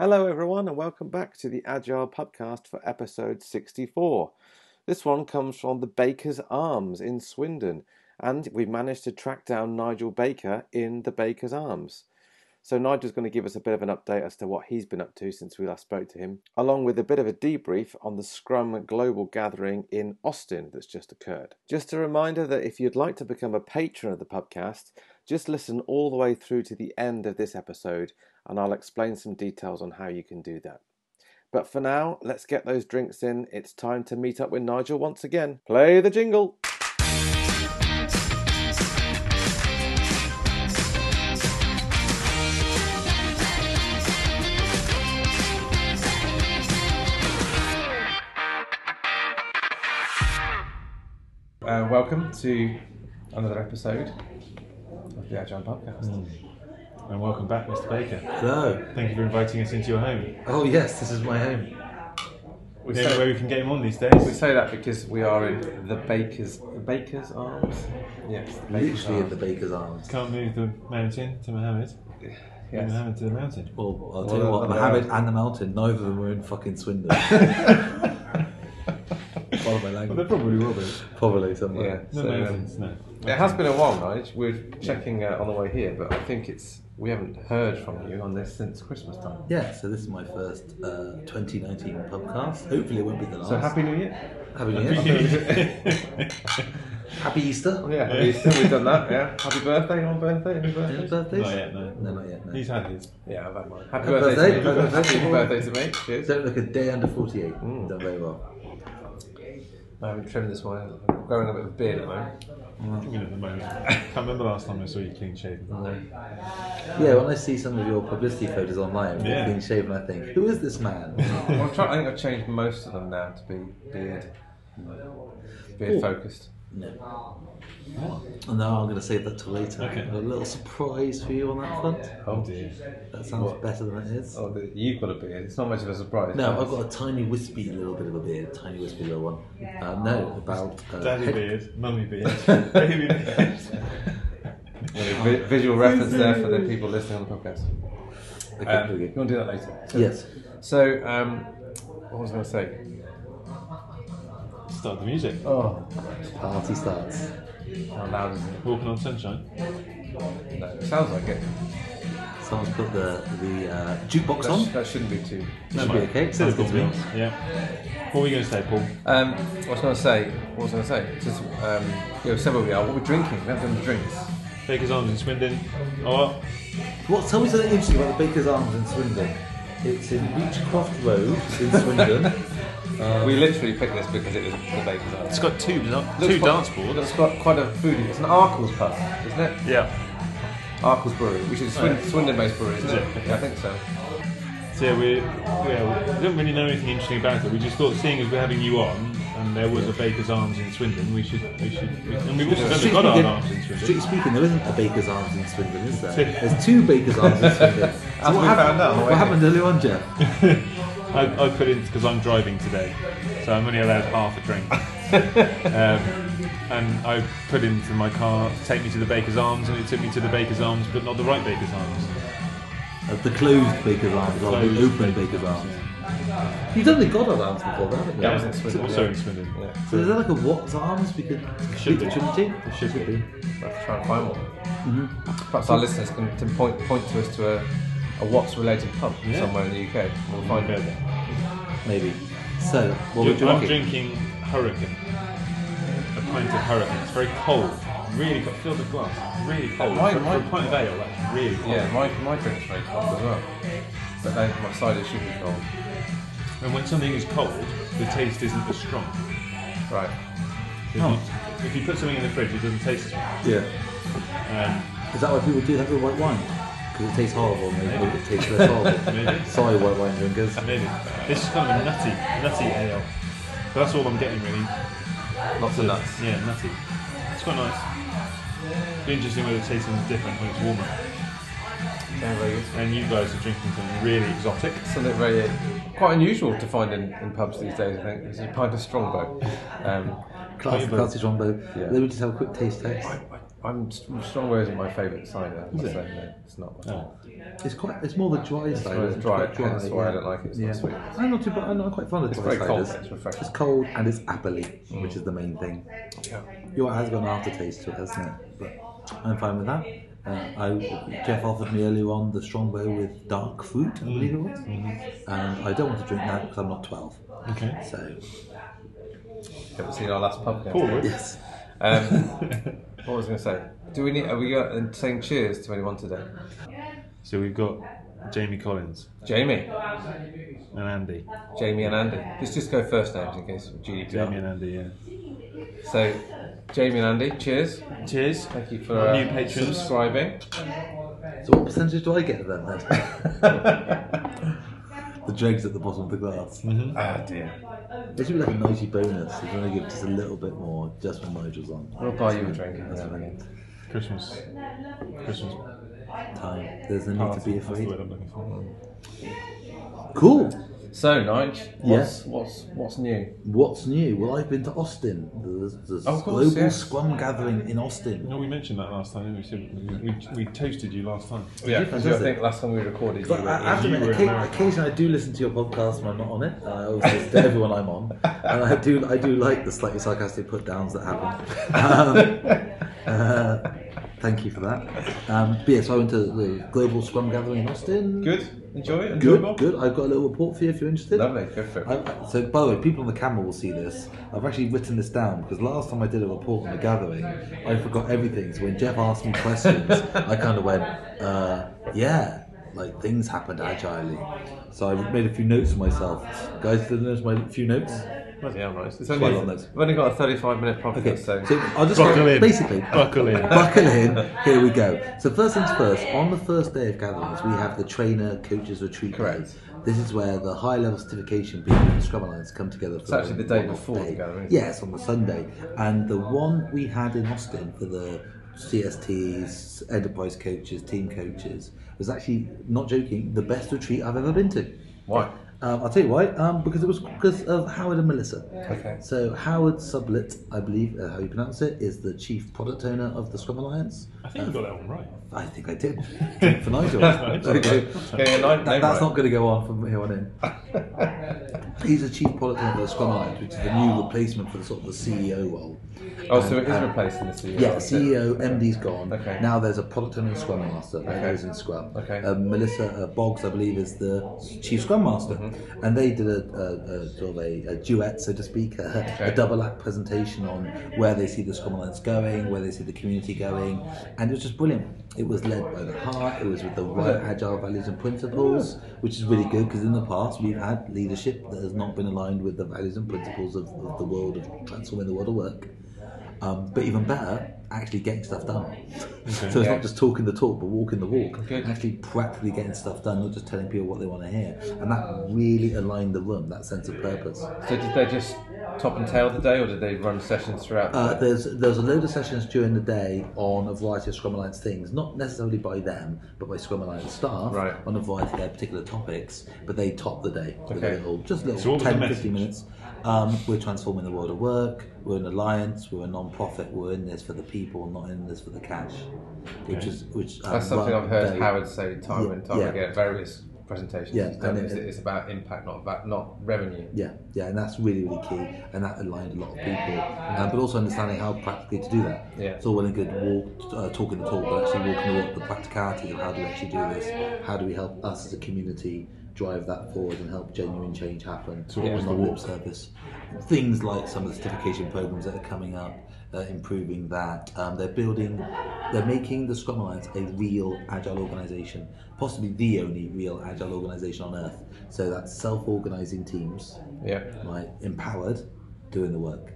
Hello, everyone, and welcome back to the Agile Podcast for episode 64. This one comes from the Baker's Arms in Swindon, and we've managed to track down Nigel Baker in the Baker's Arms. So, Nigel's going to give us a bit of an update as to what he's been up to since we last spoke to him, along with a bit of a debrief on the Scrum Global Gathering in Austin that's just occurred. Just a reminder that if you'd like to become a patron of the podcast, just listen all the way through to the end of this episode, and I'll explain some details on how you can do that. But for now, let's get those drinks in. It's time to meet up with Nigel once again. Play the jingle! Uh, welcome to another episode of the Agile Podcast. And welcome back, Mr. Baker. Hello. Thank you for inviting us into your home. Oh yes, this is my home. We say- don't know where we can get him on these days. We say that because we are in the Baker's the Baker's Arms. Yes, the Baker's Literally in the Arms. baker's arms. Can't move the mountain to Mohammed. Move Yes. Mohammed to the mountain. Well, I'll Well, tell you what, no, no, Mohammed and the mountain, neither of them were in fucking Swindon. Follow my Well, they probably will be. Probably somewhere. Yeah. No So, um, mountains, no. It has been a while, Nige. We're checking uh, on the way here, but I think it's we haven't heard from you on this since Christmas time. Yeah, so this is my first uh, 2019 podcast. Hopefully it won't be the last. So happy New Year! Happy New Year. Happy Easter. Oh, yeah, we've we've done that. Yeah, happy birthday on birthday. Any Any birthdays? birthdays? Not yet, no. No, not yet. No. He's had his. Yeah, I've had mine. Happy, Happy birthday, birthday, to me. happy birthday. Happy birthday to me. Cheers. Don't look a day under 48. Mm. Done very well. I haven't trimmed this one. I'm growing a bit of beard at the moment. I mean, at the moment. Can't remember the last time I saw you clean shaven. Yeah, when I see some of your publicity photos online, Yeah. yeah. clean shaven, I think, who is this man? Well, I'm trying, I think I've changed most of them now to be beard, beard Ooh. focused. No. And now I'm going to save that till later. Okay. A little surprise for you on that front. Oh dear. That sounds better than it is. Oh, the, you've got a beard. It's not much of a surprise. No, I've got a tiny wispy little bit of a beard, tiny wispy little one. Um, no, about uh, Daddy head- beard, mummy beard, baby beard. Yeah, vi- visual reference there for the people listening on the podcast. Okay, Um, here we you want to do that later? So, Yes. So, um, what was I going to say? Start the music. Oh, Party starts. how loud is it? Walking on sunshine. No, it sounds like it. Someone's put the the uh, jukebox That, on. that shouldn't be too. Should be okay. Sounds good to me. Yeah. What were you going to say, Paul? Um, what I was going to say, what was I going to say? Just, um, you know, several we are. What we're drinking? We haven't done the drinks. Baker's Arms in Swindon. Oh, What? Tell me something interesting about the Baker's Arms in Swindon. It's in Beechcroft Road in Swindon. Uh, we literally picked this because it was the baker's arm. it's got two, two Looks quite- dance boards. It's got quite a foodie. It's an Arkell's pub, isn't it? Yeah. Arkell's Brewery, which is a Swin- Swindon-based brewery, isn't Is it? it? Yeah, I think so. So yeah, we, yeah, we don't really know anything interesting about it. We just thought, seeing as we're having you on, and there was a Baker's Arms in Swindon, we should, we should, we, and we've also done the Strictly Goddard speaking- Arms in Swindon. Strictly speaking, there isn't a Baker's Arms in Swindon, is there? There's two Baker's Arms in Swindon. So As what we happened, found out on the way what happened earlier on, Geoff? I, I put in because I'm driving today, so I'm only allowed half a drink. um, and I put into my car, take me to the Baker's Arms, and it took me to the Baker's Arms, but not the right Baker's Arms. Uh, the closed Baker's Arms or the open Baker's Arms. You've done the Goddard Arms before, haven't you? That was in It's Swindon. also yeah. in Swindon. Yeah. So is that like a Watts Arms we could Should speak be. to Trinity? It should be. We'll have to try and find one. Mm-hmm. Perhaps our listeners can to point point to us to a, a Watts-related pub Yeah. somewhere in the UK. We'll find it. Maybe. So, what we're I'm drinking? drinking Hurricane. A pint of Hurricane. It's very cold. Really cold. Fill the glass. Really cold. my- for, my- for a pint of ale, that's really cold. Yeah, my, my drink's very cold as well. But then my cider should be cold. And when something is cold, the taste isn't as strong. Right. If, Oh. you, if you put something in the fridge, it doesn't taste as well. Yeah. Um, Is that why people do have the white wine? Because it tastes horrible, maybe make it taste less horrible. Maybe. Sorry, white wine drinkers. maybe. This is kind of a nutty, nutty ale. But that's all I'm getting really. Lots of nuts. Yeah, nutty. It's quite nice. Be interesting whether it tastes any different when it's warmer. Yeah, very good. And you guys are drinking something really exotic. Something very uh, quite unusual to find in, in pubs these days. I think this is a pint of Strongbow. Um, Classic, Flavor. classic Strongbow. Yeah. Let me just have a quick taste test. I'm Strongbow isn't my favourite cider. I must it? say, no, it's not. Oh. It's quite. It's more the dry side. why it's dry, hence why I don't like it, it's not yeah. sweet. I'm not too. bad- I'm not quite fond of It's dry very cold. ciders. It's refreshing. It's cold and it's appley, which is the main thing. Yeah. Your has got an aftertaste to it, hasn't it? But I'm fine with that. Uh, I, Geoff offered me earlier on the Strongbow with dark fruit, I believe it was, and I don't want to drink that because I'm not 12. Okay. So Haven't seen our last pub game. Forward. yes, Um, what was I going to say? Do we need? Are we got, saying cheers to anyone today? So we've got Jamie Collins Jamie, and Andy. Jamie and Andy. Let's just go first names in case of GDPR. Jamie and Andy, yeah. So, Jamie and Andy, cheers. Cheers. Thank you for uh, new patrons. subscribing. So what percentage do I get of that then? the dregs at the bottom of the glass. Ah dear. It should be like a noisy bonus. If you want to give just a little bit more, just when Nigel's on. We'll buy you a drink. That's Yeah, fine. Christmas. Christmas. Time. There's no need to be That's the afraid. word I'm looking for. Cool. So, Nige, what's, what's what's new? What's new? Well, I've been to Austin, the, the Oh, course, global yes. Scrum gathering in Austin. No, we mentioned that last time. didn't We, we, we, we toasted you last time. Yeah, because I I think last time we recorded, you But were I, I have to admit, were in occa- America. occasionally I do listen to your podcast when I'm not on it. I always listen to everyone I'm on, and I do I do like the slightly sarcastic put downs that happen. Um, uh, thank you for that. Um, but yeah, so I went to the global Scrum gathering in Austin. good. Enjoy it. good, good. I've got a little report for you if you're interested. Lovely. Go for it. I, so, by the way, people on the camera will see this. I've actually written this down because last time I did a report on the gathering, I forgot everything. So when Geoff asked me questions, I kind of went, uh, "Yeah, like things happened agilely." So I made a few notes for myself. Guys, did you notice my few notes? Hell, nice. It's only, lot those. we've only got a 35 minute podcast, Okay, so. so I'll just Buckle go, in. basically Buckle in. buckle in. Here we go. So first things first. On the first day of gatherings, we have the trainer coaches retreat. Correct. Day. This is where the high level certification people the Scrum Alliance come together. For It's actually the day before the gathering? Yes, on the Sunday. And the one we had in Austin for the CSTs, enterprise coaches, team coaches was actually not joking the best retreat I've ever been to. Why? Um, I'll tell you why. Um, because it was because of Howard and Melissa. Okay. So Howard Sublett, I believe uh, how you pronounce it, is the chief product owner of the Scrum Alliance. I think you got that one right. I think I did. Drink for Nigel. That's There we go. Okay, a nine, That, that's right. not going to go on from here on in. He's the chief product owner of the Scrum Alliance, which is the new replacement for the sort of the CEO role. Oh, so it is replacing the CEO. Yeah, is? CEO, MD's gone. Okay. Now there's a product owner and Scrum Master. That Okay. goes in Scrum. Okay. Um, Melissa uh, Boggs, I believe, is the chief Scrum Master, Mm-hmm. and they did a, a, a sort of a, a duet, so to speak, a, Okay. a double act presentation on where they see the Scrum Alliance going, where they see the community going, and it was just brilliant. It was led by the heart. It was with the right agile values and principles, which is really good because in the past we've had leadership that has not been aligned with the values and principles of, of the world of transforming the world of work. Um, but even better, actually getting stuff done. so it's Yeah. not just talking the talk, but walking the walk. Good. Actually, practically getting stuff done, not just telling people what they want to hear. And that really aligned the room, that sense of purpose. So did they just top and tail the day, or did they run sessions throughout? the Uh, day? there's there's a load of sessions during the day on a variety of Scrum Alliance things, not necessarily by them, but by Scrum Alliance staff Right. on a variety of their particular topics. But they top the day Okay. little, just little So what was the 10, message? 15 minutes. Um, we're transforming the world of work. We're an alliance. We're a non-profit. We're in this for the people, not in this for the cash. Which is which. um, That's something I've heard very- Howard say time Yeah, and time yeah. again various presentations. Yeah, done, is it- it's about impact, not about not revenue. Yeah, yeah, and that's really, really key, and that aligned a lot of people. Um, but also understanding how practically to do that. Yeah. It's all well and good walk, uh, talking the talk, but actually walking the walk, the practicality of how do we actually do this? How do we help us as a community drive that forward and help genuine change happen? So what was the lip service. Things like some of the certification programs that are coming up, uh, improving that. Um, they're building, they're making the Scrum Alliance a real agile organisation, possibly the only real agile organisation on earth. So that's self-organising teams Yeah. right, empowered, doing the work.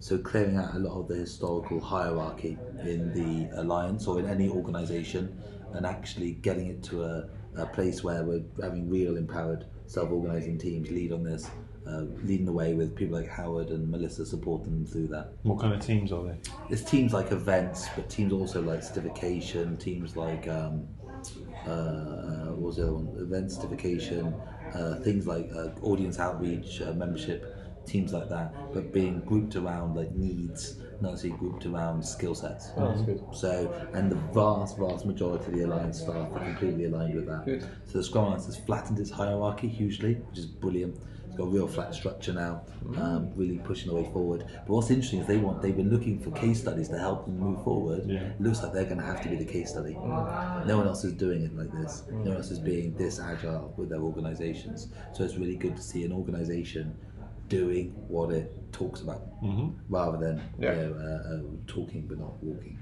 So clearing out a lot of the historical hierarchy in the alliance or in any organisation, and actually getting it to a, a place where we're having real empowered, self-organising teams lead on this, uh, leading the way with people like Howard and Melissa supporting them through that. What kind of teams are they? There's teams like events, but teams also like certification, teams like um, uh, what was the other one? Event certification, uh, things like uh, audience outreach, uh, membership teams like that, but being grouped around like needs, necessarily grouped around skill sets. Oh, that's good. So, and the vast, vast majority of the alliance staff are completely aligned with that. Good. So the Scrum Alliance has flattened its hierarchy hugely, which is brilliant. It's got a real flat structure now, mm-hmm. um, really pushing the way forward. But what's interesting is they want they've been looking for case studies to help them move forward. Yeah. It looks like they're going to have to be the case study. Mm. No one else is doing it like this. Mm. No one else is being this agile with their organisations. So it's really good to see an organisation doing what it talks about rather than Yeah. you know, uh, uh, talking but not walking.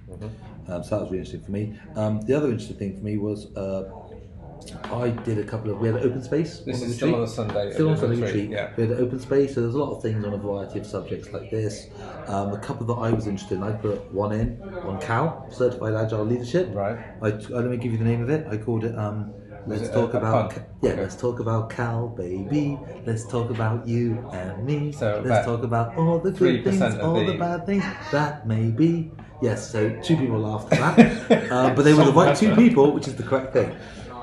Um, so that was really interesting for me. Um, the other interesting thing for me was uh, I did a couple of we had an open space. This on is still on the Sunday. Still on Sunday retreat. Yeah. We had an open space, so there's a lot of things on a variety of subjects like this. Um, a couple that I was interested in, I put one in on CAL, Certified Agile Leadership. Right. I, uh, let me give you the name of it. I called it. Um, let's a- talk a about. pun? yeah, Okay. let's talk about Cal, baby. Let's talk about you and me. So let's talk about all the good things, of all the the- bad things that may be. Yes, so two people laughed at that, uh, but they were the right two people, which is the correct thing.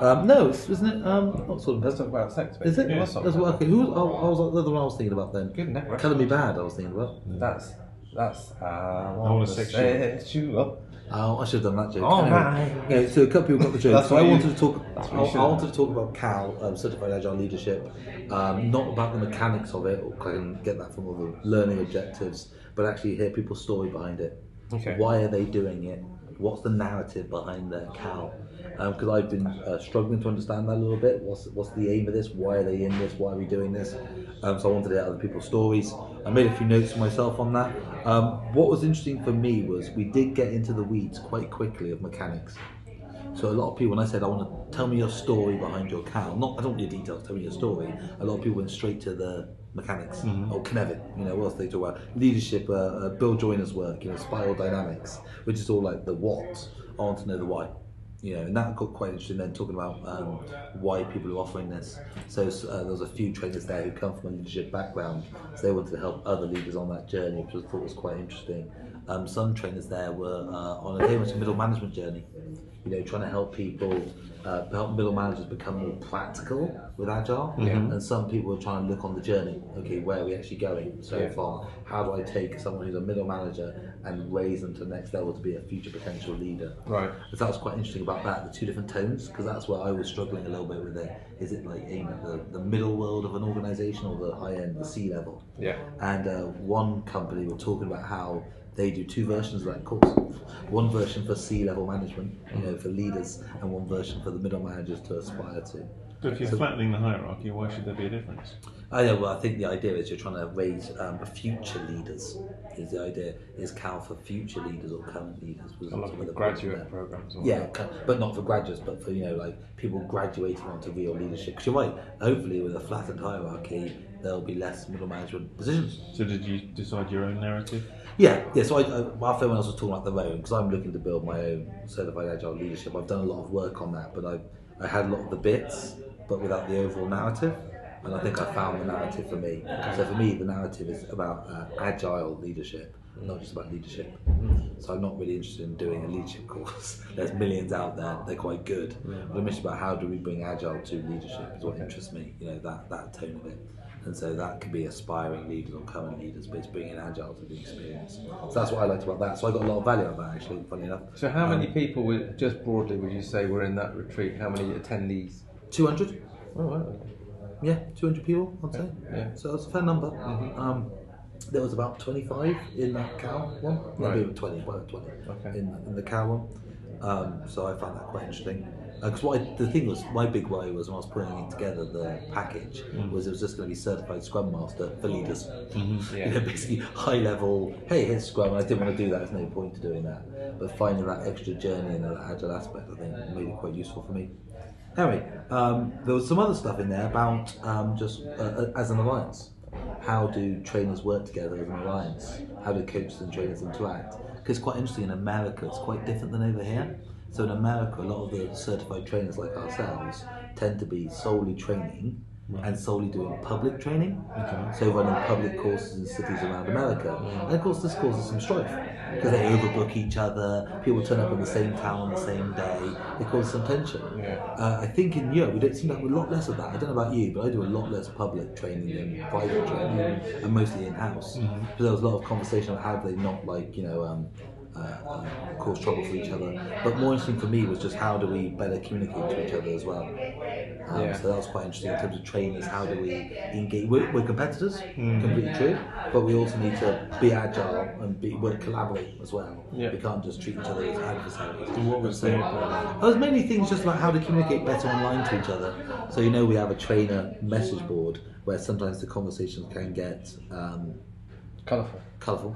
Um, no, it's- isn't it? Um, not sort of. Let's talk about sex. Is it? basically. That's what, okay. Who was? Oh, I was the other one I was thinking about then. Good network. Color Me Badd. I was thinking about. That's that's. Uh, I wanna want to sex sex you up. Oh, I should have done that joke. Oh, Anyway, right. yeah, so a couple people got the joke. So I wanted to talk. I, what you should I wanted to talk about Cal, um, Certified Agile Leadership, um, not about the mechanics of it, or I can get that from other learning objectives, but actually hear people's story behind it. Okay. Why are they doing it? What's the narrative behind their Cal? Because I've been uh, struggling to understand that a little bit. What's what's the aim of this? Why are they in this? Why are we doing this? Um, so I wanted to hear other people's stories. I made a few notes for myself on that. Um, what was interesting for me was we did get into the weeds quite quickly of mechanics. So a lot of people, when I said I want to tell me your story behind your Cal, not I don't want your details, tell me your story. A lot of people went straight to the mechanics. Oh, Cynefin, you know, what else they talk about? Leadership, uh, uh, Bill Joiner's work, you know, spiral dynamics, which is all like the what. I want to know the why. You know, and that got quite interesting. Then talking about um, why people are offering this. So uh, there was a few trainers there who come from a leadership background, so they wanted to help other leaders on that journey, which I thought was quite interesting. Um, some trainers there were uh, on a very much middle management journey you know, trying to help people, uh, help middle managers become more practical with agile. And some people are trying to look on the journey. Okay, where are we actually going so Yeah. far? How do I take someone who's a middle manager and raise them to the next level to be a future potential leader? Right. So that was quite interesting about that, the two different tones, because that's where I was struggling a little bit with it. Is it like aimed at the, the middle world of an organisation or the high end, the C level? Yeah. And uh, one company were talking about how they do two versions of that course. One version for C-level management, you know, for leaders, and one version for the middle managers to aspire to. But if you're flattening the hierarchy, why should there be a difference? I know. Well, I think the idea is you're trying to raise um, future leaders. Is the idea is Cal for future leaders or current leaders? Was A lot of the graduate programs. or Yeah, cu- but not for graduates, but for you know, like people graduating onto real leadership. Because you're right. Hopefully, with a flattened hierarchy, there'll be less middle management positions. So did you decide your own narrative? Yeah, yeah. So I, I, while everyone else was talking about their own, because I'm looking to build my own certified agile leadership. I've done a lot of work on that, but I, I had a lot of the bits, but without the overall narrative. And I think I found the narrative for me. So for me, the narrative is about uh, agile leadership, not just about leadership. So I'm not really interested in doing a leadership course. There's millions out there; they're quite good. But I'm interested about how do we bring agile to leadership is what interests me. You know that that tone of it. And so that could be aspiring leaders or current leaders, but it's bringing agile to the experience. So that's what I liked about that. So I got a lot of value out of that, actually, funny enough. So how many people would just broadly would you say were in that retreat? How many attendees? 200? Oh, right. Yeah, 200 people, I'd say. Yeah. So that's a fair number. Um, there was about 25 in that Cal one. Right. Maybe 20, about 20 Okay. in, in the Cal one. Um, so I found that quite interesting. Because what the thing was, my big worry was when I was putting together, the package was it was just going to be certified Scrum Master for leaders. Yeah. You know, basically high level. Hey, here's Scrum. I didn't want to do that. There's no point to doing that. But finding that extra journey and that agile aspect, I think, made it quite useful for me. Anyway, um, there was some other stuff in there about um, just uh, uh, as an alliance. How do trainers work together as an alliance? How do coaches and trainers interact? Because it's quite interesting in America, it's quite different than over here. So in America, a lot of the certified trainers like ourselves tend to be solely training and solely doing public training. So running public courses in cities around America. And of course, this causes some strife because they overbook each other. People turn up in the same town on the same day. It causes some tension. Yeah. Uh, I think in Europe we don't seem to have a lot less of that. I don't know about you, but I do a lot less public training than private training, and mostly in house. Because there was a lot of conversation about how do they not like you know. Um, uh, cause trouble for each other, but more interesting for me was just how do we better communicate to each other as well. Um, Yeah. So that was quite interesting in terms of trainers. How do we engage? We're, we're competitors, completely true, but we also need to be agile and be work collaborate as well. Yeah. We can't just treat each other as adversaries. And what was So- the it was mainly things just about how to communicate better online to each other. So you know we have a trainer message board where sometimes the conversations can get um, Colourful. colourful.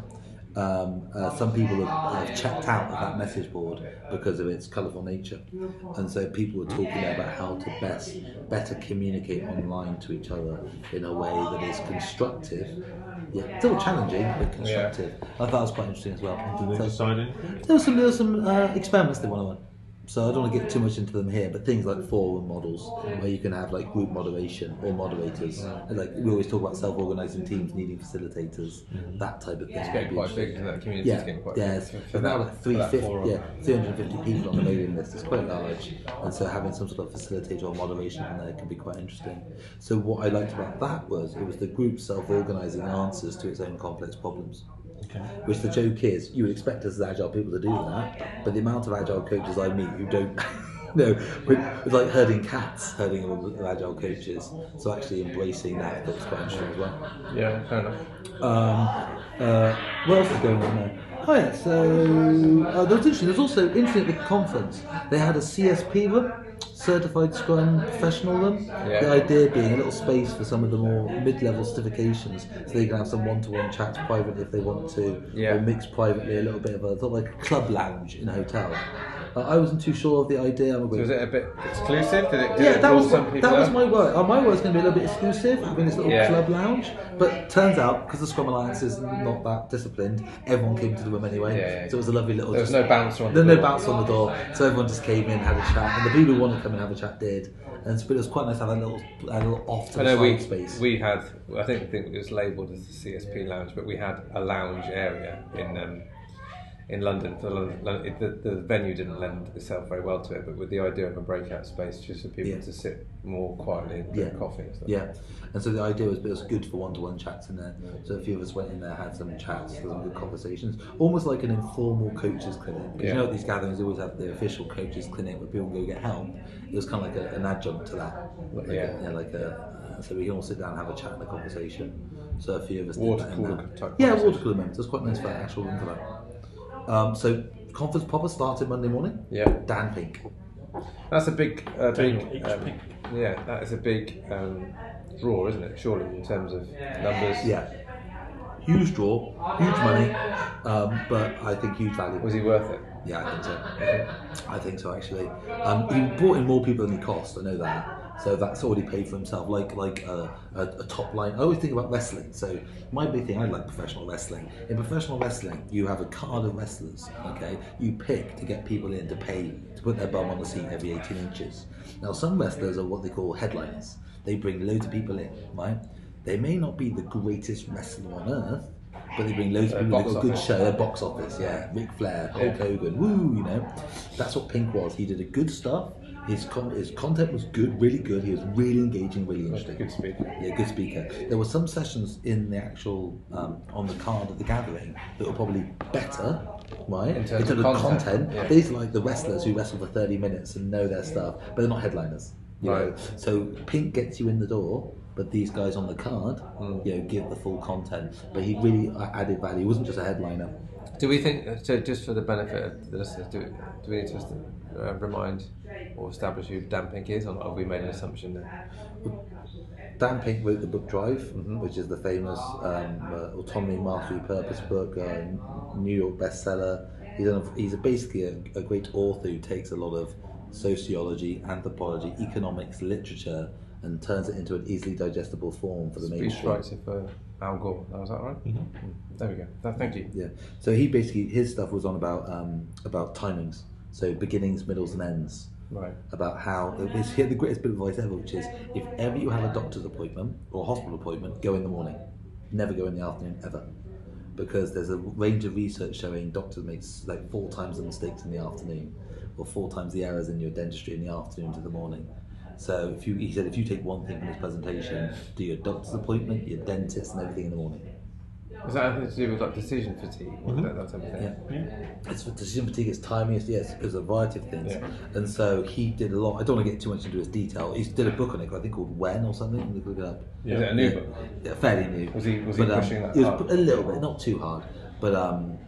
Um, uh, some people have, have checked out of that message board because of its colourful nature, and so people were talking about how to best better communicate online to each other in a way that is constructive, yeah, still challenging but constructive. I thought that was quite interesting as well. Did they So- decide anything? there were some there were some uh, experiments they want to run. So I don't want to get too much into them here, but things like forum models where you can have like group moderation or moderators. And, like we always talk about self-organizing teams needing facilitators, mm-hmm. that type of thing. It's getting quite big, isn't it? The community's Yeah, getting quite yeah. big. It's now like for that 350, forum. yeah, 350 people on the mailing list. It's quite large, and so having some sort of facilitator or moderation in there can be quite interesting. So what I liked about that was it was the group self-organizing answers to its own complex problems. Okay. Which the joke is, you would expect us as agile people to do that, but the amount of agile coaches I meet who don't, no, it's like herding cats, herding all the agile coaches. So actually embracing that, quite interesting as well. Yeah, fair enough. Um, uh, what else is going on there? Oh yeah, so uh, that was interesting. There's also interesting at the conference. They had a CSP room, Certified Scrum Professional room. Yeah. The idea being a little space for some of the more mid-level certifications, so they can have some one-to-one chats privately if they want to, Yeah. or mix privately a little bit of a sort of like a club lounge in a hotel. Uh, I wasn't too sure of the idea. I'm a So was it a bit exclusive? Did it, did yeah, it that was some people that was my worry. Uh, my worry was going to be a little bit exclusive, having this little Yeah. club lounge. But turns out, because the Scrum Alliance is not that disciplined, everyone came to the room anyway. Yeah, yeah. So it was a lovely little. There was just- no bouncer on the There was no door. bouncer on the door, so everyone just came in, had a chat, and the people who wanted to come and have a chat did. And but it was quite nice to have a little, a little off to I the side we, space. we had, I think, I think it was labelled as the CSP lounge, but we had a lounge area in um, in London. For London, London it, the, the venue didn't lend itself very well to it, but with the idea of a breakout space just for people Yeah. to sit more quietly and drink Yeah. coffee and stuff. Yeah, and so the idea was it was good for one-to-one chats in there. So a few of us went in there, had some chats, had some good conversations, almost like an informal coaches clinic. 'Cause Yeah. You know, these gatherings always have the official coaches clinic where people go get help. It was kind of like a, an adjunct to that. Like Yeah. A, like a. Uh, so we can all sit down and have a chat and a conversation. So a few of us Water did that cooler type Yeah, water cooler moments. It was quite nice for an actual room for that. Um, so conference proper started Monday morning. Yeah. Dan Pink. That's a big, uh, big, Take um, pick. yeah, that is a big um, draw, isn't it? Surely in terms of numbers. Yeah. Huge draw, huge money, um, but I think huge value. Was he worth it? Yeah, I think so. I think so actually. Um, he brought in more people than he cost. I know that. So that's already paid for himself. Like like a, a, a top line. I always think about wrestling. So my big thing, I like professional wrestling. In professional wrestling, you have a card of wrestlers. Okay, you pick to get people in to pay to put their bum on the seat every 18 inches. Now some wrestlers are what they call headliners. They bring loads of people in, right? They may not be the greatest wrestler on earth, but they bring loads of Uh, people. They've got a good show. Their box office, yeah. Ric Flair, Hulk Yeah. Hogan, woo, you know. That's what Pink was. He did a good stuff. His con- his content was good, really good. He was really engaging, really interesting. Good speaker. Yeah, good speaker. There were some sessions in the actual um, on the card of the gathering that were probably better, right? In terms of content, yeah. These are like the wrestlers who wrestle for thirty minutes and know their stuff, but they're not headliners. You know? Right. So Pink gets you in the door, but these guys on the card, Hmm. you know, give the full content. But he really uh, added value. He wasn't just a headliner. Do we think, so just for the benefit of the listeners, do, do we need to uh, remind or establish who Dan Pink is, or have we made an assumption there? Dan Pink wrote the book Drive, Mm-hmm. which is the famous um, uh, autonomy, mastery, purpose book, uh, New York bestseller. He's, a, he's a basically a, a great author who takes a lot of sociology, anthropology, economics, literature, and turns it into an easily digestible form for the Speech mainstream. writer for Al Gore, that was that right? Mm. There we go. Th- Thank you. Yeah. So he basically his stuff was on about um, about timings, so beginnings, middles, and ends. Right. about how it was he had the greatest bit of advice ever, which is if ever you have a doctor's appointment or a hospital appointment, go in the morning. Never go in the afternoon ever. because there's a range of research showing doctors make like four times the mistakes in the afternoon, or four times the errors in your dentistry in the afternoon to the morning. So if you, he said, if you take one thing from this presentation, do your doctor's appointment, your dentist, and everything in the morning. Is that anything to do with like decision fatigue? or That, that type of thing? Yeah. It's for decision fatigue, it's timing, it's, yes, there's a variety of things. Yeah. And so he did a lot. I don't want to get too much into his detail. He did a book on it, I think called When or something. Look look it up. Yeah. Is it a new yeah. book? Yeah, fairly new. Was he- was he But, um, pushing that He was hard? a little bit, not too hard, but um,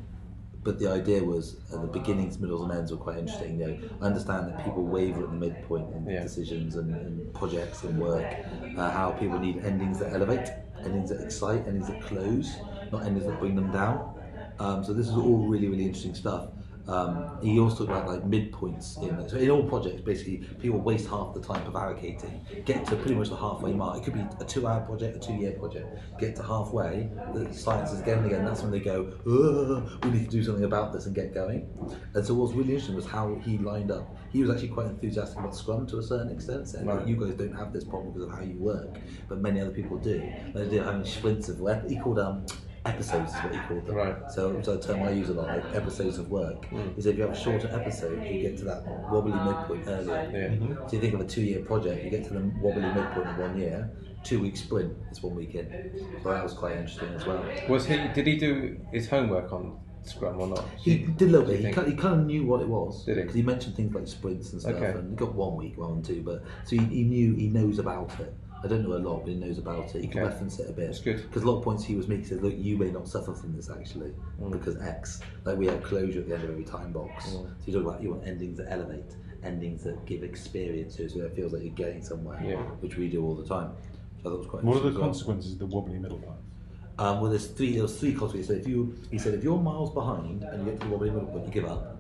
but the idea was uh, the beginnings, middles, and ends were quite interesting. You know, I understand that people waver at the midpoint in Yeah. decisions and, and projects and work. Uh, how people need endings that elevate, endings that excite, endings that close, not endings that bring them down. Um, so this is all really, really interesting stuff. Um, he also talked about like midpoints in it. So in all projects, basically, people waste half the time prevaricating, get to pretty much the halfway mark. It could be a two-hour project, a two-year project. Get to halfway, the science is again and again. That's when they go, we need to do something about this and get going. And so what's really interesting was how he lined up. He was actually quite enthusiastic about Scrum to a certain extent, saying Right. you guys don't have this problem because of how you work, but many other people do. They do having sprints of work. He called um, episodes is what you call them. Right. So it's a term I use a lot, like episodes of work. Hmm. Is if you have a shorter episode, you get to that wobbly midpoint earlier. Yeah. Mm-hmm. So you think of a two-year project, you get to the wobbly midpoint in one year. Two-week sprint is one week in. So that was quite interesting as well. Was he? Did he do his homework on Scrum or not? He did a little Do bit. He think? kind, he kind of knew what it was. Did he? Because he mentioned things like sprints and stuff, Okay. and he got one week, one two, but so he, he knew he knows about it. I don't know a lot, but he knows about it. He can Okay. reference it a bit. That's good. Because a lot of points he was making said, look, you may not suffer from this actually, Mm. because X. Like we have closure at the end of every time box. Mm. So you talk about you want endings that elevate, endings that give experiences, so it feels like you're getting somewhere, Yeah. which we do all the time. So I thought it was quite What are interesting the as well. consequences of the wobbly middle part? Um, well, there's three. There was three consequences. So if you, he said, if you're miles behind and you get to the wobbly middle point, you give up.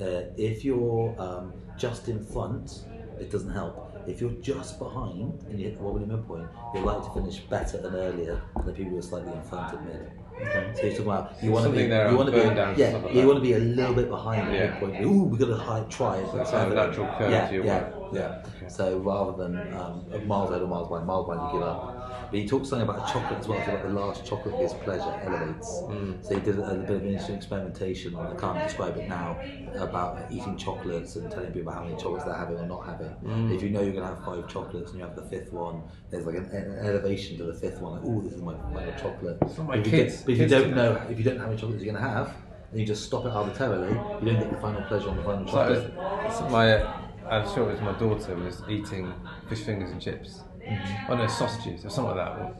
Uh, if you're um, just in front, it doesn't help. If you're just behind and you hit the wobbly middle point, you're likely to finish better and earlier than the people who are slightly in front at mid. Okay. So you're talking about you want to be, you want to be, yeah, like you want to be a little bit behind the Yeah. midpoint. Ooh, we've got to high, try it. That's how natural curve yeah, to your yeah, yeah. Okay. So rather than um, miles ahead or miles behind, miles behind you give up. But he talked something about chocolate as well, so about the last chocolate gives pleasure, elevates. Mm. So he did a, a bit of an interesting experimentation, on, I can't describe it now, about eating chocolates and telling people how many chocolates they're having or not having. Mm. If you know you're going to have five chocolates and you have the fifth one, there's like an, an elevation to the fifth one, like, oh, this is my final chocolate. It's not my If you kids. But if you Kids don't that. know, if you don't know how many chocolates you're going to have, and you just stop it arbitrarily, you don't get the final pleasure on the final chocolate. so my, I'm sure it was my daughter was eating fish fingers and chips. Mm-hmm. Oh no, sausages or something like that.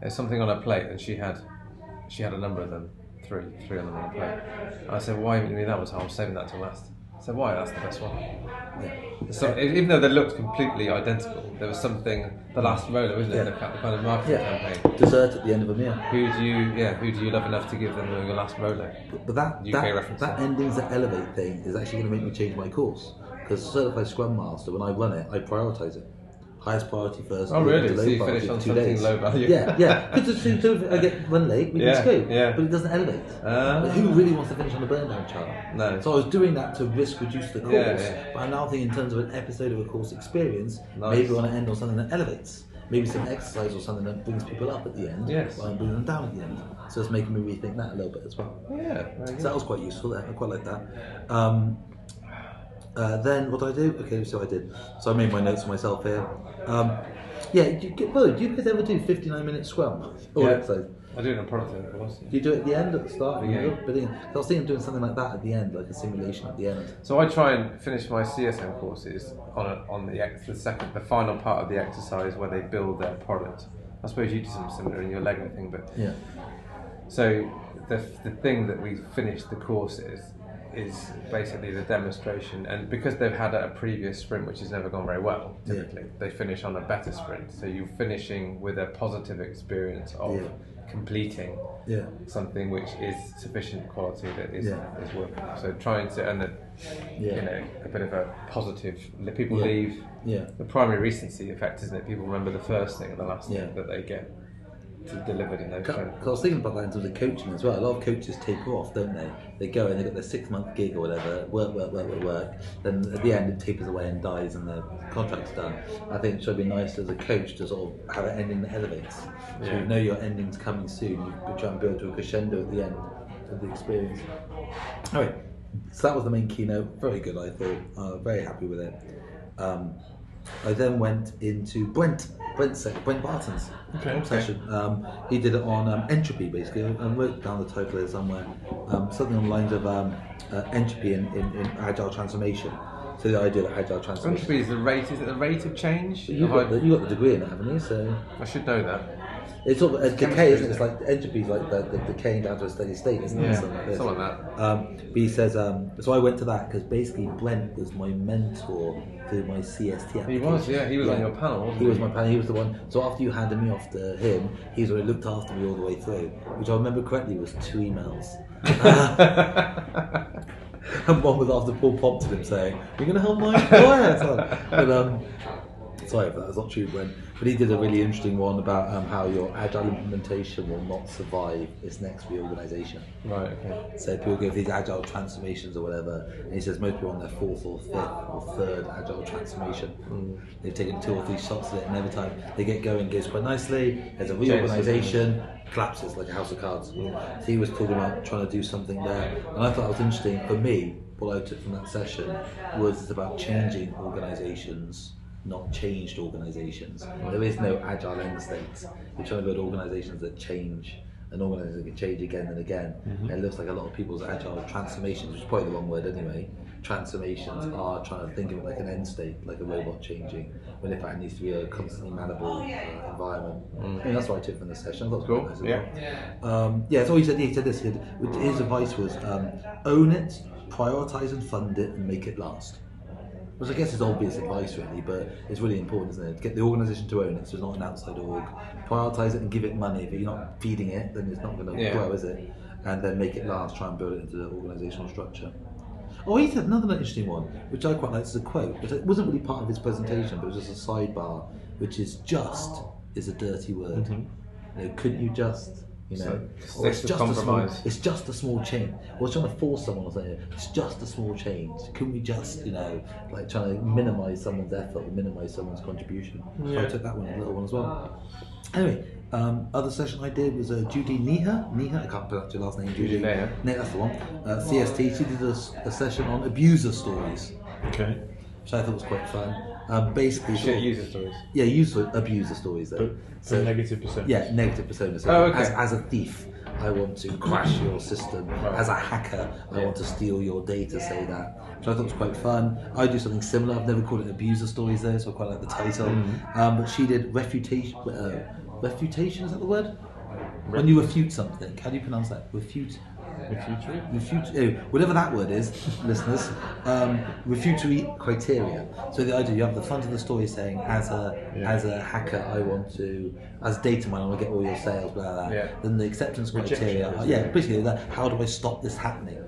There's something on her plate, and she had, she had a number of them, three, three of them on her plate. And I said, "Why haven't you that one?" So I'm saving that till last. I said, "Why? That's the best one." Yeah. So even though they looked completely identical, there was something. The last roller, isn't it? Yeah. The, kind- the kind of marketing Yeah. campaign. Dessert at the end of a meal. Who do you, yeah, who do you love enough to give them your last roller? But that UK that, reference. that endings that elevate thing is actually going to make me change my course because certified Scrum Master, when I run it, I prioritize it. Highest priority first. Oh, really? So you finish on two something days. low value? Yeah, yeah. Because so, so if I get run late, we Yeah, can scope. yeah. But it doesn't elevate. But who really wants to finish on the burn down chart? No. So I was doing that to risk reduce the course. Yeah, yeah. But I'm now thinking in terms of an episode of a course experience, Nice. maybe we want to end on something that elevates. Maybe some exercise or something that brings people up at the end. Yes. Rather than bringing them down at the end. So it's making me rethink that a little bit as well. Yeah, So that was quite useful. I quite like that. Um, uh, then what do I do? Okay, so I did. So I made my notes for myself here. Um, yeah, do you, well, do you guys ever do 59 minute scrum? Or Yeah. exercise? I do it in a product owner course. Do you do it at the end, at the start? Beginning. Beginning. I was thinking of doing something like that at the end, like a simulation at the end. So I try and finish my CSM courses on a, on the ex, the second, the final part of the exercise where they build their product. I suppose you do something similar in your Lego thing, but Yeah. so the the thing that we finish the course is is basically the demonstration, and because they've had a previous sprint which has never gone very well, Yeah. typically they finish on a better sprint. So you're finishing with a positive experience of Yeah. completing Yeah. something which is sufficient quality that is Yeah. is working. So trying to and the, Yeah. you know a bit of a positive. People Yeah. leave Yeah. the primacy recency effect, isn't it? People remember the first thing and the last Yeah. thing that they get. To delivered in those Because. I was thinking about that in terms of coaching as well. A lot of coaches taper off, don't they? They go and they've got their six month gig or whatever, work, work, work, work, work. Then at the end, it tapers away and dies, and the contract's done. I think it should be nice as a coach to sort of have an ending that elevates. So Yeah. you know your ending's coming soon. You try and build to a crescendo at the end of the experience. All right. So that was the main keynote. Very good, I thought. Uh, very happy with it. Um, I then went into Brent, Brent, se- Brent Barton's Okay. session. Um, he did it on um, entropy, basically. I I wrote down the title here somewhere. Um, something on the lines of um, uh, entropy in, in, in agile transformation. So the idea that agile transformation. Entropy is the rate. Is it the rate of change? You Have got, the, you got the degree in it, haven't you? So I should know that. It's sort of a decay, isn't it? It's like entropy is like the, the decaying down to a steady state, isn't it? Yeah, Something like this. something like that. Um, but he says, um, so I went to that because basically Brent was my mentor through my CST application. He was, yeah. He was on your panel, wasn't He he? was my panel. He was the one. So after you handed me off to him, he's already looked after me all the way through, which I remember correctly was two emails. and one was after Paul popped prompted him saying, "You're going to help my employer." So- but sorry if that was not true. But he did a really interesting one about um, how your agile implementation will not survive its next reorganization. Right. Okay. So people go for these agile transformations or whatever, and he says most people are on their fourth or fifth or third agile transformation. They've taken two or three shots at it, and every time they get going, it goes quite nicely. There's a reorganization, collapses like a house of cards. So he was talking about trying to do something there, and I thought it was interesting. For me, what I took from that session was it's about changing organizations. Not changed organizations. There is no agile end states. We're trying to build organizations that change an organisation that can change again and again. And it looks like a lot of people's agile transformations, which is probably the wrong word anyway, transformations are trying to think of it like an end state, like a robot changing, when in fact it needs to be a constantly manable uh, environment. I mean, that's what I took from the session. I thought it was Cool, quite nice yeah. well. Um, yeah, so he said, he said this, he said, his advice was um, own it, prioritise and fund it, and make it last. Which I guess is obvious advice, really, but it's really important, isn't it? Get the organisation to own it, so it's not an outside org. Prioritise it and give it money. If you're not feeding it, then it's not going to Yeah. grow, is it? And then make it last. Try and build it into the organisational structure. Oh, he said another interesting one, which I quite liked as a quote. But it wasn't really part of his presentation, but it was just a sidebar, which is "just" is a dirty word. Mm-hmm. You know, couldn't you just? You know, So, or it's sexist just a small. It's just a small change. Well, trying to force someone or something. It's just a small change. Can we just, you know, like trying to minimise someone's effort or minimise someone's contribution? So I took that one, a little one as well. Anyway, um, other session I did was uh, Judy Neher. Neher, I can't pronounce your last name. Judy Neher. No, that's the one. Uh, CST. She did a session on abuser stories, Okay. which I thought was quite fun. Um, basically, sort Shit of- user stories. yeah, user abuser stories though. But for negative percent. Yeah, negative persona. So Oh, okay. as, as a thief, I want to crash your system. As a hacker, I want to steal your data, say that. Which I thought was quite fun. I do something similar. I've never called it abuser stories though, so I quite like the title. Um, but she did refutation. Uh, refutation, is that the word? When you refute something. How do you pronounce that? Refute. Refutatory? Refute, oh, whatever that word is, listeners, um, refutatory criteria. So the idea you have the front of the story saying, as a Yeah. as a hacker, I want to, as data miner, I want to get all your sales, blah blah. blah. Yeah. Then the acceptance criteria, isn't yeah, basically that. How do I stop this happening?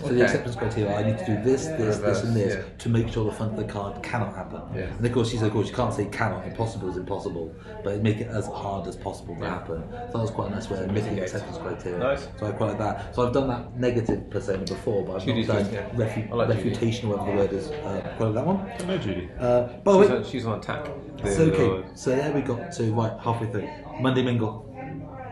So the acceptance criteria, I need to do this, this, this, and this yeah. to make sure the front of the card cannot happen. Yeah. And of course, she said, of course, you can't say cannot. Impossible is impossible, but make it as hard as possible to Yeah. happen. So that was quite a nice way of making Mitigate. acceptance criteria. Nice. So I quite like that. So I've done that negative persona before, but I've Judy's not done good, yeah. refu- like refutation, whatever the word is. Uh, quite like that one. I know Judy. Uh, by the She's way, on, she's on attack. so okay. So there we got to right halfway through. Monday mingle,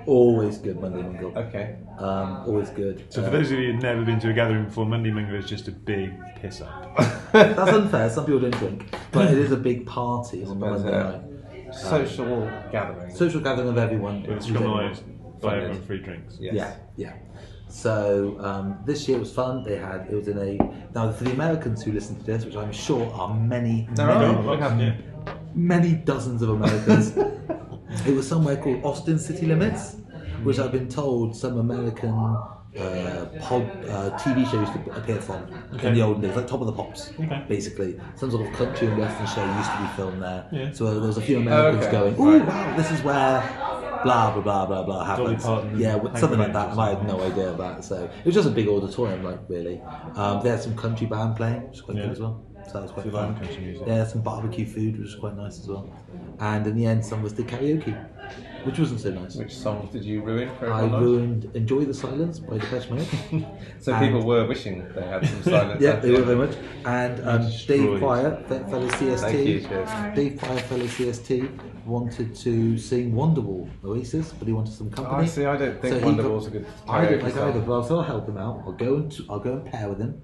always good. Monday mingle, Okay. um, always good. So for those of you who've never been to a gathering before, Monday Mingle is just a big piss up. that's unfair. Some people don't drink, but it is a big party on the Monday night. Social gathering. Social gathering of everyone. It's who's anyone. organised by everyone free drinks. Yes. Yeah, yeah. So um, this year was fun. They had it was in a now for the Americans who listen to this, which I'm sure are many, There many, are. Lots, yeah. many dozens of Americans. it was somewhere called Austin City Limits, which I've been told some American uh, pod, uh, TV show used to appear from in the olden days, like Top of the Pops, Okay. basically. Some sort of country and western show used to be filmed there. Yeah. So uh, there was a few Americans okay. going, "Oh Right. wow, this is where." Blah blah blah blah blah happens. Yeah, something like that, and I had no idea of that. So it was just a big auditorium, like really. Um, they had some country band playing, which was quite Yeah. good as well. So that was quite fun. like country music? Yeah, some barbecue food, which was quite nice as well. And in the end, some of us did karaoke. which wasn't so nice. Which songs did you ruin for I everyone? ruined "Enjoy the Silence" by Depeche Mode. So and- people were wishing they had some silence. yeah, they were very much. And um, Destroyed. Dave Prior, fe- fellow CST, Thank you, cheers. Dave Prior, fellow CST, wanted to sing Wonderwall Oasis, but he wanted some Oh, company. I see. I don't think So he Wonderwall's a got- good. I don't karaoke like song. either, but I'll still help him out. I'll go and I'll go and pair with him.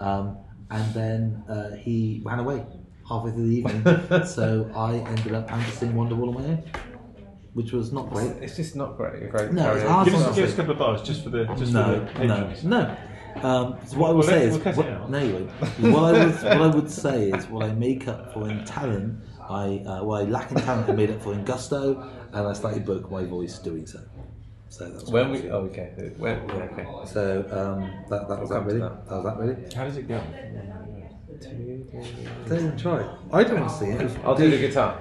Um, and then uh, he ran away halfway through the evening. so I ended up having to sing Wonderwall on my own, which was not great. It's just not great. A great No, it's hard Give us, give us a couple of bars just for the just no, for the no, no. Um, so what I will We'll say is, we'll cut it what, no, you won't. What I would, what I would say is, what I make up for in talent, I uh, what I lack in talent, I made up for in gusto, and I slightly broke my voice doing so. So that's When we, oh, okay. When, yeah, okay. So um, that, that was that really. that. That was that really. How does it go? Don't even try. I don't want to see it. I'll do the guitar.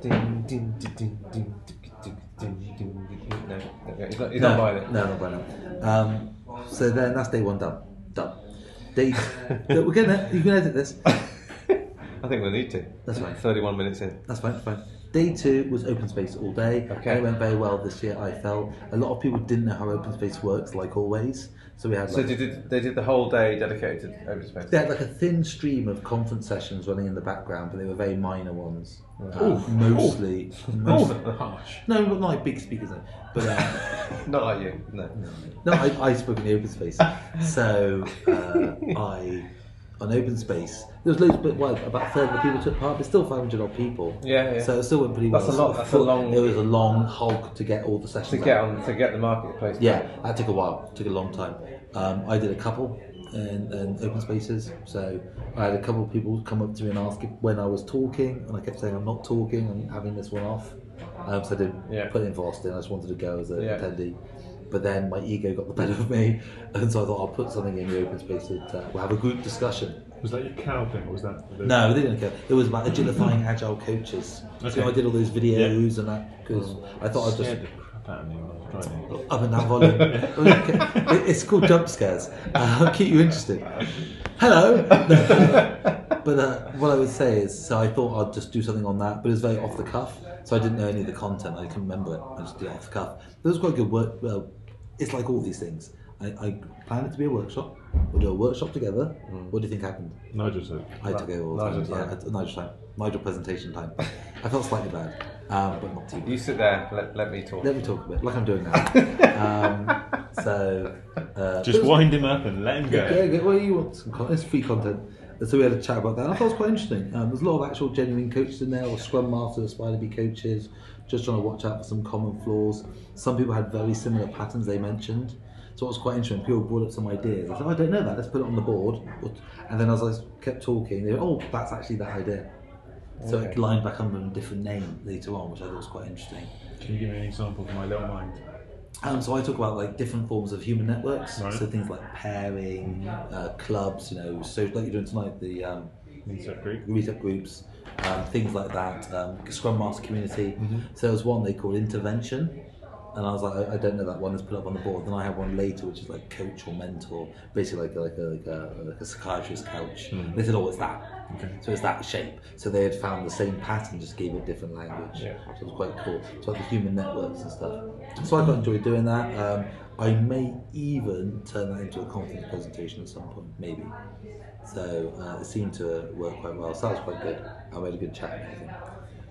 Ding, ding, ding, ding, ding, ding, ding, ding, ding. No, okay. he's not, he's no, not buying. No, not it. Um, so then that's day one done. Done. Day. we're getting it. You can edit this. I think we'll need to. That's fine. 31 minutes in. That's fine, fine. Day two was open space all day. Okay. And it went very well this year, I felt. A lot of people didn't know how open space works, like always. So we had So like, they did, they did the whole day dedicated to open space. they had like a thin stream of conference sessions running in the background, but they were very minor ones. Uh, mostly. most- Harsh. no, not like big speakers. no. But uh, Not like you. No. no, I, I spoke in the open space. So uh, I, on open space, there was loads, but well, about a third of the people took part, but still 500 odd people. Yeah, yeah. So it still went pretty That's well. a lot, So that's a long- It was a long hog to get all the sessions. To get out. on, to get the marketplace. Yeah, that took a while. Took a long time. Um, I did a couple in, in open spaces. So I had a couple of people come up to me and ask if, when I was talking, and I kept saying I'm not talking. I'm having this one off. Um, so I didn't Yeah. put it in for Austin. I just wanted to go as an Yeah. attendee. But then my ego got the better of me, and so I thought I'll put something in the open space that uh, we'll have a group discussion. Was that your cow thing, or was that? The... No, they didn't care. It was about agilifying agile coaches. Okay. So I did all those videos and that because I thought I'd just Scared the crap out of me I was driving. up and down volume. It- it's called jump scares. Uh, I'll keep you interested. Hello. but uh, what I would say is, so I thought I'd just do something on that, but it was very off the cuff. So I didn't know any of the content. I couldn't remember it. I just did it off the cuff. It was quite good work. Well, it's like all these things. I, I planned it to be a workshop. We'll do a workshop together. What do you think happened? Nigel said. I took it all the Nigel time. Yeah, time. I- Nigel time. Nigel presentation time. I felt slightly bad, um, but not too bad. You sit there. Let, let me talk. Let me talk a bit, like I'm doing now. um, so, uh, Just was- wind him up and let him go. Yeah, yeah, well, you want some content, it's free content. So we had a chat about that. And I thought it was quite interesting. Um, there's a lot of actual genuine coaches in there, or scrum masters, aspire to be coaches, just trying to watch out for some common flaws. Some people had very similar patterns they mentioned. So it was quite interesting. People brought up some ideas. I said, oh, I don't know that, let's put it on the board. And then as I kept talking, they went, oh, that's actually that idea. So it lined back under a different name later on, which I thought was quite interesting. Can you give me an example from my little mind? Um, so I talk about like different forms of human networks. Right. So things like pairing, uh, clubs, you know, so like you're doing tonight, the um, Insect group. meetup groups, um, things like that. Um, Scrum Master community. Mm-hmm. So there was one they called intervention. And I was like, I, I don't know that one. Let's put up on the board. Then I have one later, which is like coach or mentor, basically like a, like a, like a, like a psychiatrist couch. They said, oh, it's that. Okay. So it's that shape. So they had found the same pattern, just gave it different language. Yeah. So it was quite cool. So like the human networks and stuff. So I quite enjoyed doing that. Um, I may even turn that into a conference presentation at some point, maybe. So uh, it seemed to work quite well. So that was quite good. I made a good chat.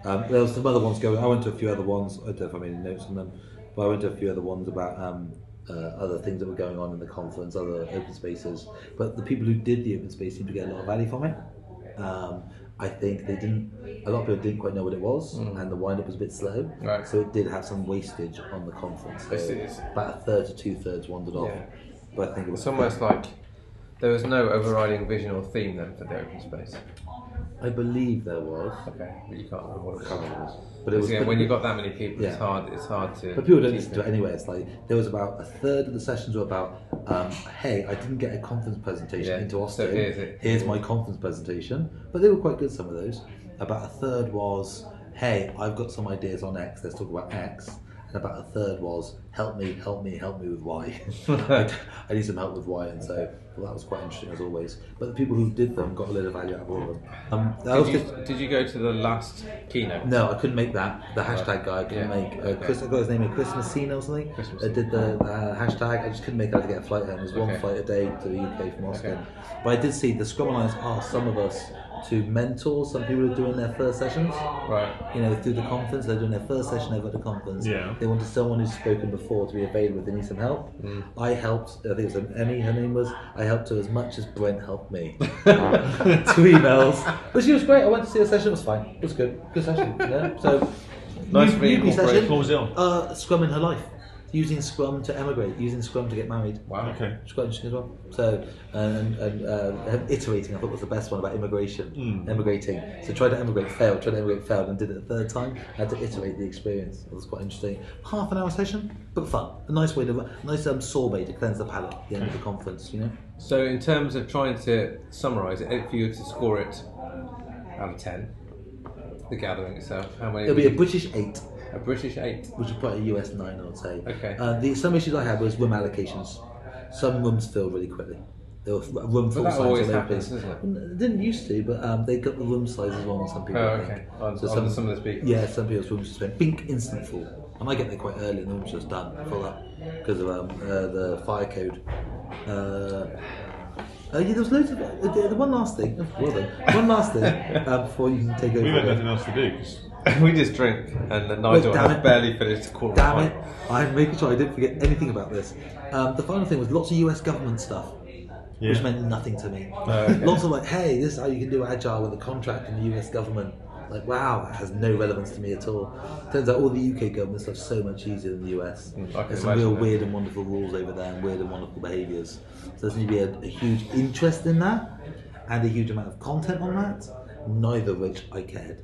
Um, there was some other ones going. I went to a few other ones. I don't know if I made any notes on them, but I went to a few other ones about um, uh, other things that were going on in the conference, other open spaces. But the people who did the open space seemed to get a lot of value from it. Um, I think they didn't. A lot of people didn't quite know what it was, and the wind up was a bit slow. Mm. Right. So it did have some wastage on the conference. So about a third to two thirds wandered off. But I think it was It's almost like there was no overriding vision or theme then for the open space. I believe there was. Okay, but you can't remember what it was. But it was yeah, when you've got that many people, it's hard. It's hard to. But people don't listen to it anyway. It's like there was about a third of the sessions were about, um, hey, I didn't get a conference presentation Yeah, into so Austin. here's it. Here's my conference presentation. But they were quite good. Some of those. About a third was, hey, I've got some ideas on X. Let's talk about X. and about a third was help me, help me, help me with why. I, need some help with why, and so well, that was quite interesting as always. But the people who did them got a lot of value out of all of them. Um, that Did you, did you go to the last keynote? no, I couldn't make that. The hashtag guy I couldn't Yeah. make. Uh, Chris, I got his name, uh, Chris Messina or something. Chris I did the uh, hashtag. I just couldn't make it out to get a flight home. It was one Okay. flight a day to the UK from Oscar. Okay. But I did see the Scrum Alliance asked some of us to mentor some people who are doing their first sessions. Right. You know, through the conference, they're doing their first session ever at the conference. Yeah. They wanted someone who's spoken before to be available if they need some help. I helped. I think it was Emmy. Her name was. I helped her as much as Brent helped me. Two emails, but she was great. I went to see her session. It was fine. It was good. Good session. Yeah. So Nice reincorporation. session. What was it on? Uh, Scrum in her life. Using Scrum to emigrate. Using Scrum to get married. Wow. Okay. It's quite interesting as well. So, and, and uh, iterating, I thought was the best one about immigration, Mm. emigrating. So, tried to emigrate, failed, tried to emigrate, failed, and did it a third time. Had to iterate the experience. It was quite interesting. Half an hour session, but fun. A nice way to, nice um, sorbet to cleanse the palate at the end of the conference, you know? So, in terms of trying to summarise it, if you were to score it out of 10, the gathering itself, how many? It'll be a British 8, a British 8. which is probably a US 9, I would say. Okay. Uh, the, some issues I had was room allocations. Some rooms fill really quickly. There were a room full that signs always all happens, place. doesn't it? It didn't used to, but um, they got the room sizes wrong on some people. Oh, I think. okay. On- on some of the speakers. Yeah, some people's rooms just went bink instant full. And I get there quite early and the room's just done full up because of um, uh, the fire code. Uh, uh, yeah, there was loads of. Uh, the, the one last thing. oh, Well done. One last thing uh, before you can take over. We had again. nothing else to do. 'cause we just drink, and then Nigel damn has it. barely finished a quarter Damn it! I'm making sure I didn't forget anything about this. Um, the final thing was lots of US government stuff, which meant nothing to me. okay. Lots of like, hey, this is how you can do agile with a contract in the US government. Like, wow, that has no relevance to me at all. Turns out all the UK government stuff's so much easier than the US. Mm, There's some real that. weird and wonderful rules over there and weird and wonderful behaviours. So there's going to be a, a huge interest in that and a huge amount of content on that, neither of which I cared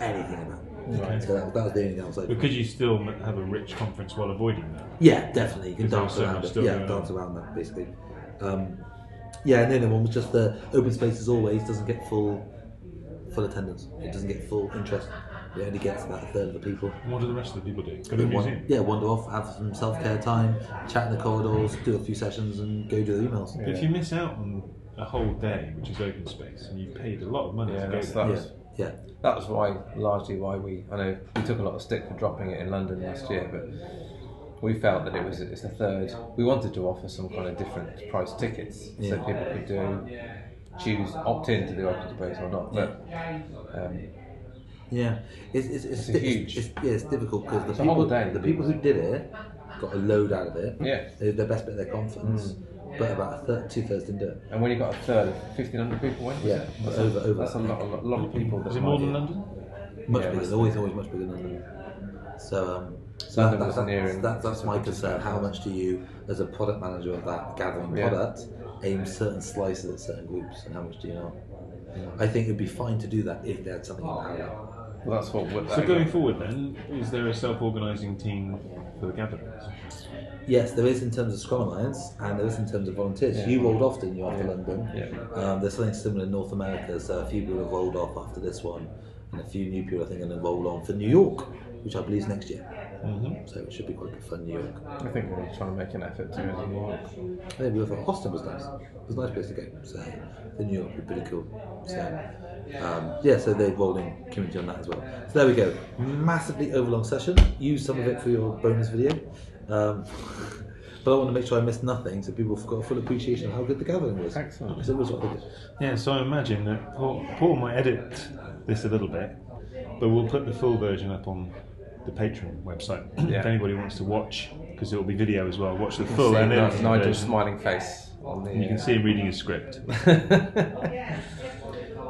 anything about. It. Right. So that, that was the only thing I was like, But could you still have a rich conference while avoiding that? yeah, definitely. You can Because there was dance so around it. Yeah, dance on. around that basically. Um, yeah, and the other one was just the open space as always doesn't get full full attendance. It doesn't get full interest. It only gets about a third of the people. And what do the rest of the people do? Go to the They wan- museum? yeah, wander off, have some self care time, chat in the corridors, do a few sessions, and go do the emails. But if you miss out on a whole day, which is open space, and you've paid a lot of money Yeah, to go that's- there, that Yeah, was- yeah. That was why, largely why we. I know we took a lot of stick for dropping it in London last year, but we felt that it was it's a third. We wanted to offer some kind of different price tickets so people could do choose opt in to the open space or not. But um, Yeah, it's it's, it's, It's a huge- It's, yeah, it's difficult because the people the people who did it got a load out of it. Yeah. They did their best bit of their conference, Mm. But about a third, two thirds didn't do it. and when you got a third of fifteen hundred people went, was Yeah, it? that's over- a, over That's a lot, a lot, a lot of people. That is it more than London? Much Yeah, bigger. that's- Always, always much bigger than London. So, um, so London that, was that, that, that's my concern. How much do you, as a product manager of that gathering Yeah. product, aim certain slices at certain groups, and how much do you know? I think it'd be fine to do that if they had something in parallel. Well, that's what. what So going forward, then, is there a self-organising team for the gatherings? Yes, there is in terms of Scrum Alliance, and there is in terms of volunteers. Yeah. You rolled off, didn't you, after Yeah. London? Yeah. Um, there's something similar in North America, so a few people have rolled off after this one, and a few new people I think are going to roll on for New York, which I believe is next year. Mm-hmm. So it should be quite good fun, New York. I think we're trying to make an effort to go to New York. Maybe we thought Austin was nice. It was a nice place to go. So the New York would be pretty cool. So um, yeah, so they're rolling community on that as well. So there we go. Massively overlong session. Use some of it for your bonus video. Um, but I want to make sure I missed nothing so people have got a full appreciation of how good the gathering was. Excellent. Because it was what they did. Yeah, so I imagine that Paul, Paul might edit this a little bit, but we'll put the full version up on the Patreon website. Yeah. If anybody wants to watch, because it will be video as well, watch the See full and Ni- edited Nigel's version. smiling face on the. And you can uh, see him reading his script, and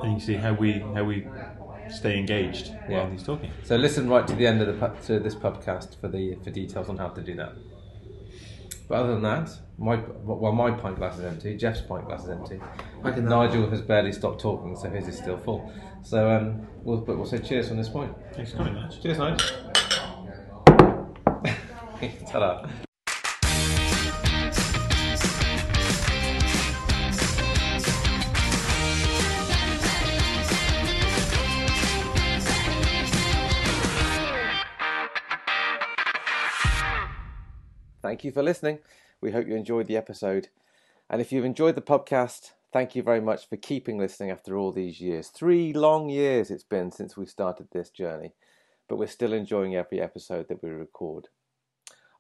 you can see how we how we stay engaged Yeah. while he's talking. So listen right to the end of the pu- to this podcast for the for details on how to do that. But other than that, my well, my pint glass is empty. Geoff's pint glass is empty. I can- Nigel has barely stopped talking, so his is still full. So um, we'll but we'll say cheers from this point. Thanks for coming, Nigel. Cheers, Nigel. Ta-da. thank you for listening. We hope you enjoyed the episode. And if you've enjoyed the podcast, thank you very much for keeping listening after all these years. Three long years it's been since we started this journey, but we're still enjoying every episode that we record.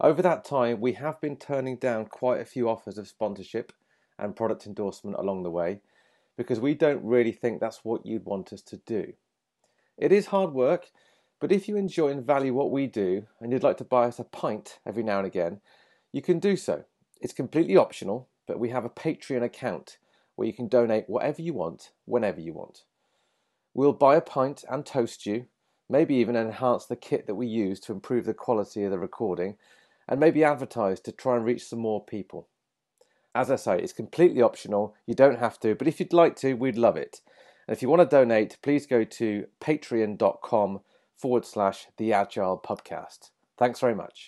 Over that time, we have been turning down quite a few offers of sponsorship and product endorsement along the way because we don't really think that's what you'd want us to do. It is hard work, but if you enjoy and value what we do and you'd like to buy us a pint every now and again, you can do so. It's completely optional, but we have a Patreon account where you can donate whatever you want, whenever you want. We'll buy a pint and toast you, maybe even enhance the kit that we use to improve the quality of the recording, and maybe advertise to try and reach some more people. As I say, it's completely optional. You don't have to, but if you'd like to, we'd love it. And if you want to donate, please go to patreon.com forward slash the agile podcast. Thanks very much.